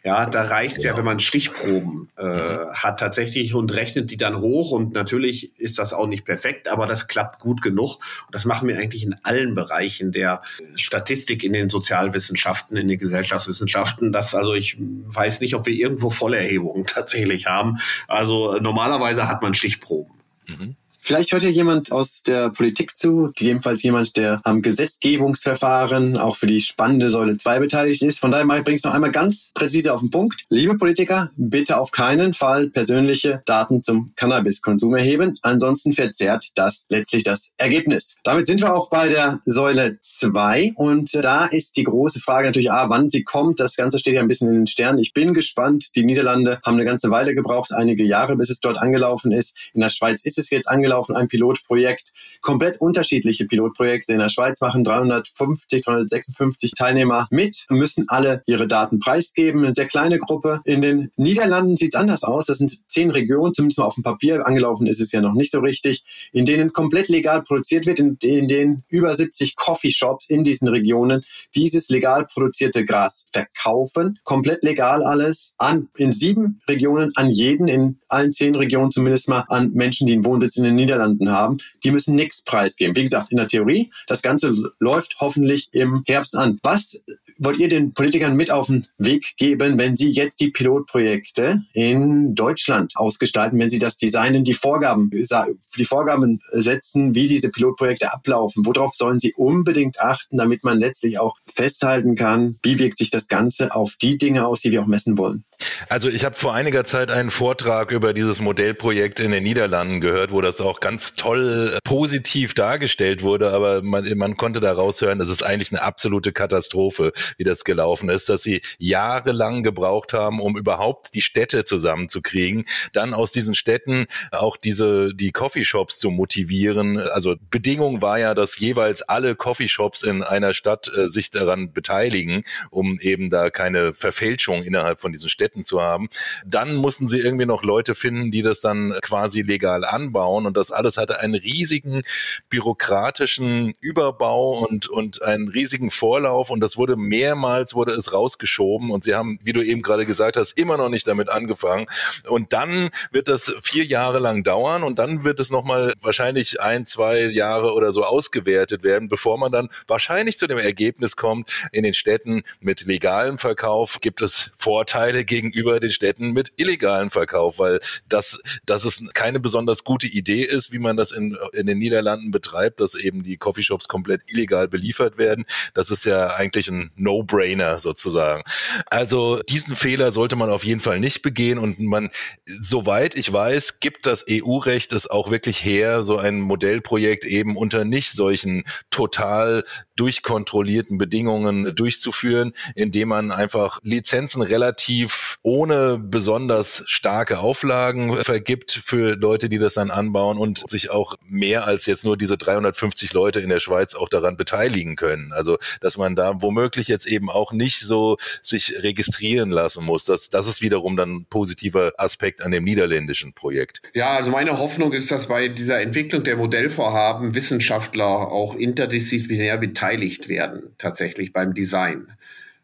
Ja, da reicht es ja, wenn man Stichproben äh, mhm. hat tatsächlich und rechnet die dann hoch. Und natürlich ist das auch nicht perfekt, aber das klappt gut genug. Und das machen wir eigentlich in allen Bereichen der Statistik in den Sozialwissenschaften, in den Gesellschaftswissenschaften. Das, also ich weiß nicht, ob wir irgendwo Vollerhebungen tatsächlich haben. Also normalerweise hat man Stichproben. Mhm. Vielleicht hört ja jemand aus der Politik zu, gegebenenfalls jemand, der am Gesetzgebungsverfahren auch für die spannende Säule 2 beteiligt ist. Von daher mache ich es noch einmal ganz präzise auf den Punkt. Liebe Politiker, bitte auf keinen Fall persönliche Daten zum Cannabiskonsum erheben. Ansonsten verzerrt das letztlich das Ergebnis. Damit sind wir auch bei der Säule 2 und da ist die große Frage natürlich, ah, wann sie kommt. Das Ganze steht ja ein bisschen in den Sternen. Ich bin gespannt. Die Niederlande haben eine ganze Weile gebraucht, einige Jahre, bis es dort angelaufen ist. In der Schweiz ist es jetzt angelaufen laufen ein Pilotprojekt. Komplett unterschiedliche Pilotprojekte. In der Schweiz machen 350, 356 Teilnehmer mit, müssen alle ihre Daten preisgeben. Eine sehr kleine Gruppe. In den Niederlanden sieht es anders aus. Das sind zehn Regionen, zumindest mal auf dem Papier. Angelaufen ist es ja noch nicht so richtig, in denen komplett legal produziert wird, in, in denen über 70 Coffeeshops in diesen Regionen dieses legal produzierte Gras verkaufen. Komplett legal alles an, in sieben Regionen an jeden, in allen zehn Regionen zumindest mal an Menschen, die einen Wohnsitz in den Niederlanden haben, die müssen nichts preisgeben. Wie gesagt, in der Theorie, das Ganze läuft hoffentlich im Herbst an. Was wollt ihr den Politikern mit auf den Weg geben, wenn sie jetzt die Pilotprojekte in Deutschland ausgestalten, wenn sie das designen, die Vorgaben, die Vorgaben setzen, wie diese Pilotprojekte ablaufen? Worauf sollen sie unbedingt achten, damit man letztlich auch festhalten kann, wie wirkt sich das Ganze auf die Dinge aus, die wir auch messen wollen? Also ich habe vor einiger Zeit einen Vortrag über dieses Modellprojekt in den Niederlanden gehört, wo das auch ganz toll positiv dargestellt wurde, aber man, man konnte daraus hören, das ist eigentlich eine absolute Katastrophe, wie das gelaufen ist, dass sie jahrelang gebraucht haben, um überhaupt die Städte zusammenzukriegen, dann aus diesen Städten auch diese die Coffeeshops zu motivieren. Also Bedingung war ja, dass jeweils alle Coffeeshops in einer Stadt äh, sich daran beteiligen, um eben da keine Verfälschung innerhalb von diesen Städten Städten zu haben. Dann mussten sie irgendwie noch Leute finden, die das dann quasi legal anbauen. Und das alles hatte einen riesigen bürokratischen Überbau und, und einen riesigen Vorlauf. Und das wurde mehrmals wurde es rausgeschoben. Und sie haben, wie du eben gerade gesagt hast, immer noch nicht damit angefangen. Und dann wird das vier Jahre lang dauern. Und dann wird es nochmal wahrscheinlich ein, zwei Jahre oder so ausgewertet werden, bevor man dann wahrscheinlich zu dem Ergebnis kommt, in den Städten mit legalem Verkauf gibt es Vorteile gegenüber den Städten mit illegalem Verkauf, weil das, das ist keine besonders gute Idee ist, wie man das in, in den Niederlanden betreibt, dass eben die Coffeeshops komplett illegal beliefert werden. Das ist ja eigentlich ein No-Brainer sozusagen. Also diesen Fehler sollte man auf jeden Fall nicht begehen und man, soweit ich weiß, gibt das EU-Recht es auch wirklich her, so ein Modellprojekt eben unter nicht solchen total durchkontrollierten Bedingungen durchzuführen, indem man einfach Lizenzen relativ ohne besonders starke Auflagen vergibt für Leute, die das dann anbauen und sich auch mehr als jetzt nur diese 350 Leute in der Schweiz auch daran beteiligen können. Also, dass man da womöglich jetzt eben auch nicht so sich registrieren lassen muss. Das, das ist wiederum dann ein positiver Aspekt an dem niederländischen Projekt. Ja, also meine Hoffnung ist, dass bei dieser Entwicklung der Modellvorhaben Wissenschaftler auch interdisziplinär beteiligt werden, tatsächlich beim Design.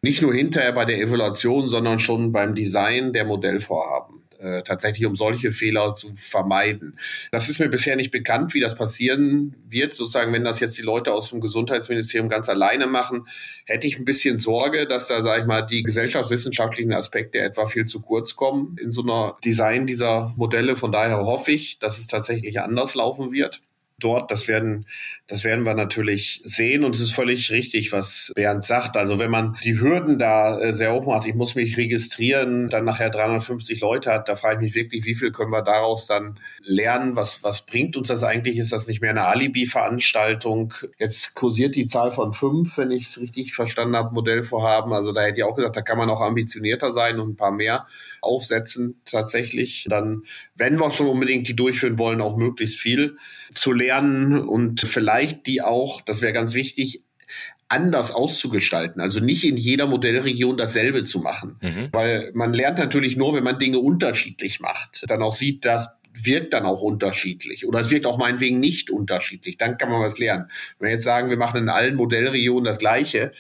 Nicht nur hinterher bei der Evaluation, sondern schon beim Design der Modellvorhaben. Äh, tatsächlich um solche Fehler zu vermeiden. Das ist mir bisher nicht bekannt, wie das passieren wird. Sozusagen, wenn das jetzt die Leute aus dem Gesundheitsministerium ganz alleine machen, hätte ich ein bisschen Sorge, dass da, sage ich mal, die gesellschaftswissenschaftlichen Aspekte etwa viel zu kurz kommen in so einer Design dieser Modelle. Von daher hoffe ich, dass es tatsächlich anders laufen wird dort. Das werden, das werden wir natürlich sehen. Und es ist völlig richtig, was Bernd sagt. Also wenn man die Hürden da äh, sehr hoch macht, ich muss mich registrieren, dann nachher 350 Leute hat, da frage ich mich wirklich, wie viel können wir daraus dann lernen? Was, was bringt uns das eigentlich? Ist das nicht mehr eine Alibi-Veranstaltung? Jetzt kursiert die Zahl von fünf, wenn ich es richtig verstanden habe, Modellvorhaben. Also da hätte ich auch gesagt, da kann man auch ambitionierter sein und ein paar mehr aufsetzen tatsächlich. Dann, wenn wir schon unbedingt die durchführen wollen, auch möglichst viel zu lernen und vielleicht die auch, das wäre ganz wichtig, anders auszugestalten. Also nicht in jeder Modellregion dasselbe zu machen. Mhm. Weil man lernt natürlich nur, wenn man Dinge unterschiedlich macht. Dann auch sieht, das wirkt dann auch unterschiedlich. Oder es wirkt auch meinetwegen nicht unterschiedlich. Dann kann man was lernen. Wenn wir jetzt sagen, wir machen in allen Modellregionen das Gleiche,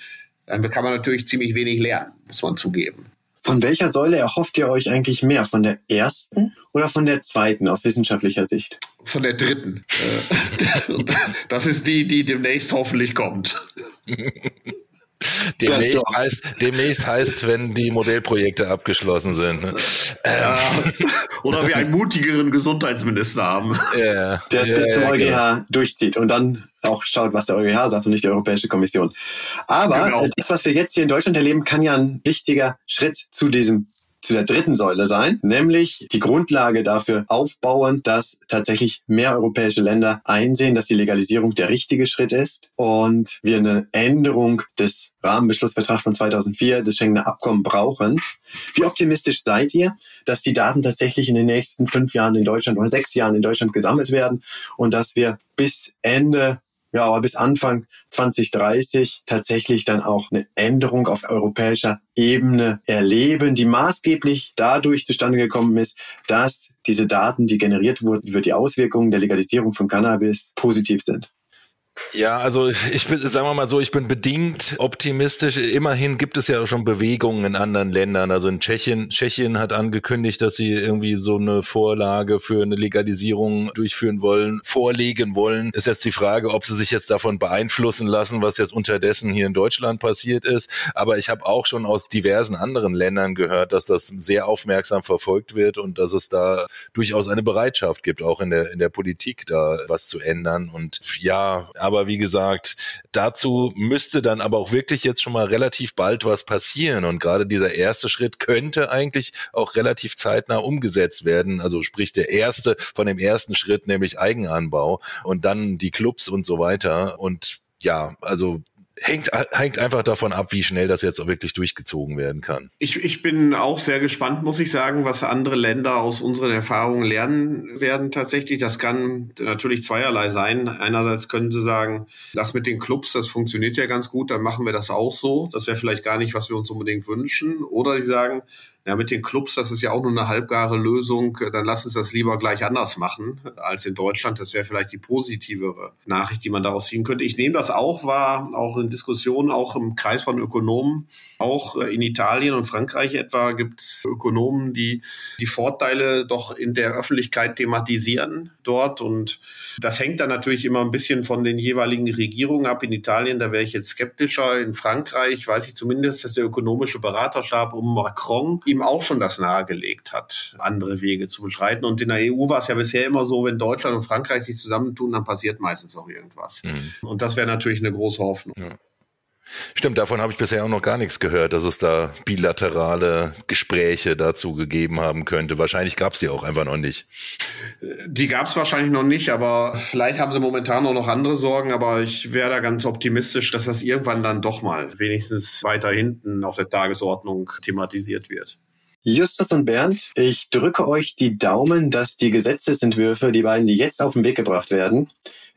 dann kann man natürlich ziemlich wenig lernen, muss man zugeben. Von welcher Säule erhofft ihr euch eigentlich mehr? Von der ersten oder von der zweiten aus wissenschaftlicher Sicht? Von der dritten. Äh, das ist die, die demnächst hoffentlich kommt. Demnächst heißt, demnächst heißt, wenn die Modellprojekte abgeschlossen sind. Ne? Ja, oder wir einen mutigeren Gesundheitsminister haben. Ja, der es ja, bis zum EuGH durchzieht und dann auch schaut, was der EuGH sagt und nicht die Europäische Kommission. Aber genau. das, was wir jetzt hier in Deutschland erleben, kann ja ein wichtiger Schritt zu diesem zu der dritten Säule sein, nämlich die Grundlage dafür aufbauen, dass tatsächlich mehr europäische Länder einsehen, dass die Legalisierung der richtige Schritt ist und wir eine Änderung des Rahmenbeschlussvertrags von 2004 des Schengener Abkommen brauchen. Wie optimistisch seid ihr, dass die Daten tatsächlich in den nächsten fünf Jahren in Deutschland oder sechs Jahren in Deutschland gesammelt werden und dass wir bis Ende ja, aber bis Anfang 2030 tatsächlich dann auch eine Änderung auf europäischer Ebene erleben, die maßgeblich dadurch zustande gekommen ist, dass diese Daten, die generiert wurden über die Auswirkungen der Legalisierung von Cannabis, positiv sind. Ja, also ich bin, sagen wir mal so, ich bin bedingt optimistisch. Immerhin gibt es ja schon Bewegungen in anderen Ländern. Also in Tschechien, Tschechien hat angekündigt, dass sie irgendwie so eine Vorlage für eine Legalisierung durchführen wollen, vorlegen wollen. Ist jetzt die Frage, ob sie sich jetzt davon beeinflussen lassen, was jetzt unterdessen hier in Deutschland passiert ist. Aber ich habe auch schon aus diversen anderen Ländern gehört, dass das sehr aufmerksam verfolgt wird und dass es da durchaus eine Bereitschaft gibt, auch in der, in der Politik da was zu ändern. Und ja, aber wie gesagt, dazu müsste dann aber auch wirklich jetzt schon mal relativ bald was passieren. Und gerade dieser erste Schritt könnte eigentlich auch relativ zeitnah umgesetzt werden. Also sprich der erste von dem ersten Schritt, nämlich Eigenanbau und dann die Clubs und so weiter. Und ja, also hängt, hängt einfach davon ab, wie schnell das jetzt auch wirklich durchgezogen werden kann. Ich, ich bin auch sehr gespannt, muss ich sagen, was andere Länder aus unseren Erfahrungen lernen werden tatsächlich. Das kann natürlich zweierlei sein. Einerseits können sie sagen, das mit den Clubs, das funktioniert ja ganz gut, dann machen wir das auch so. Das wäre vielleicht gar nicht, was wir uns unbedingt wünschen. Oder sie sagen, ja, mit den Clubs, das ist ja auch nur eine halbgare Lösung, dann lass uns das lieber gleich anders machen als in Deutschland. Das wäre vielleicht die positivere Nachricht, die man daraus ziehen könnte. Ich nehme das auch wahr, auch in Diskussionen, auch im Kreis von Ökonomen, auch in Italien und Frankreich etwa gibt es Ökonomen, die die Vorteile doch in der Öffentlichkeit thematisieren dort und das hängt dann natürlich immer ein bisschen von den jeweiligen Regierungen ab. In Italien, da wäre ich jetzt skeptischer. In Frankreich weiß ich zumindest, dass der ökonomische Beraterstab um Macron ihm auch schon das nahegelegt hat, andere Wege zu beschreiten. Und in der EU war es ja bisher immer so, wenn Deutschland und Frankreich sich zusammentun, dann passiert meistens auch irgendwas. Mhm. Und das wäre natürlich eine große Hoffnung. Ja. Stimmt, davon habe ich bisher auch noch gar nichts gehört, dass es da bilaterale Gespräche dazu gegeben haben könnte. Wahrscheinlich gab es die auch einfach noch nicht. Die gab es wahrscheinlich noch nicht, aber vielleicht haben sie momentan auch noch andere Sorgen. Aber ich wäre da ganz optimistisch, dass das irgendwann dann doch mal wenigstens weiter hinten auf der Tagesordnung thematisiert wird. Justus und Bernd, ich drücke euch die Daumen, dass die Gesetzesentwürfe, die beiden, die jetzt auf den Weg gebracht werden,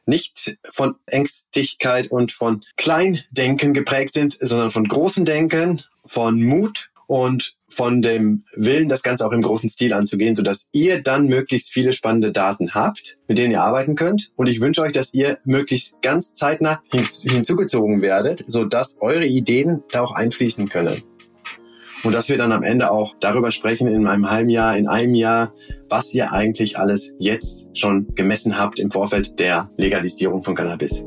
nicht von Ängstlichkeit und von Kleindenken geprägt sind, sondern von großem Denken, von Mut und von dem Willen, das Ganze auch im großen Stil anzugehen, sodass ihr dann möglichst viele spannende Daten habt, mit denen ihr arbeiten könnt. Und ich wünsche euch, dass ihr möglichst ganz zeitnah hinzugezogen werdet, sodass eure Ideen da auch einfließen können. Und dass wir dann am Ende auch darüber sprechen in einem halben Jahr, in einem Jahr, was ihr eigentlich alles jetzt schon gemessen habt im Vorfeld der Legalisierung von Cannabis.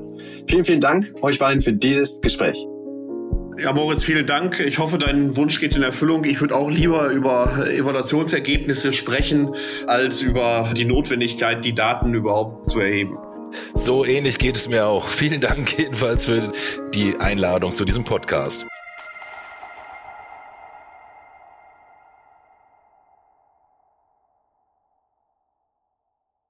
Vielen, vielen Dank euch beiden für dieses Gespräch. Ja, Moritz, vielen Dank. Ich hoffe, dein Wunsch geht in Erfüllung. Ich würde auch lieber über Evaluationsergebnisse sprechen, als über die Notwendigkeit, die Daten überhaupt zu erheben. So ähnlich geht es mir auch. Vielen Dank jedenfalls für die Einladung zu diesem Podcast.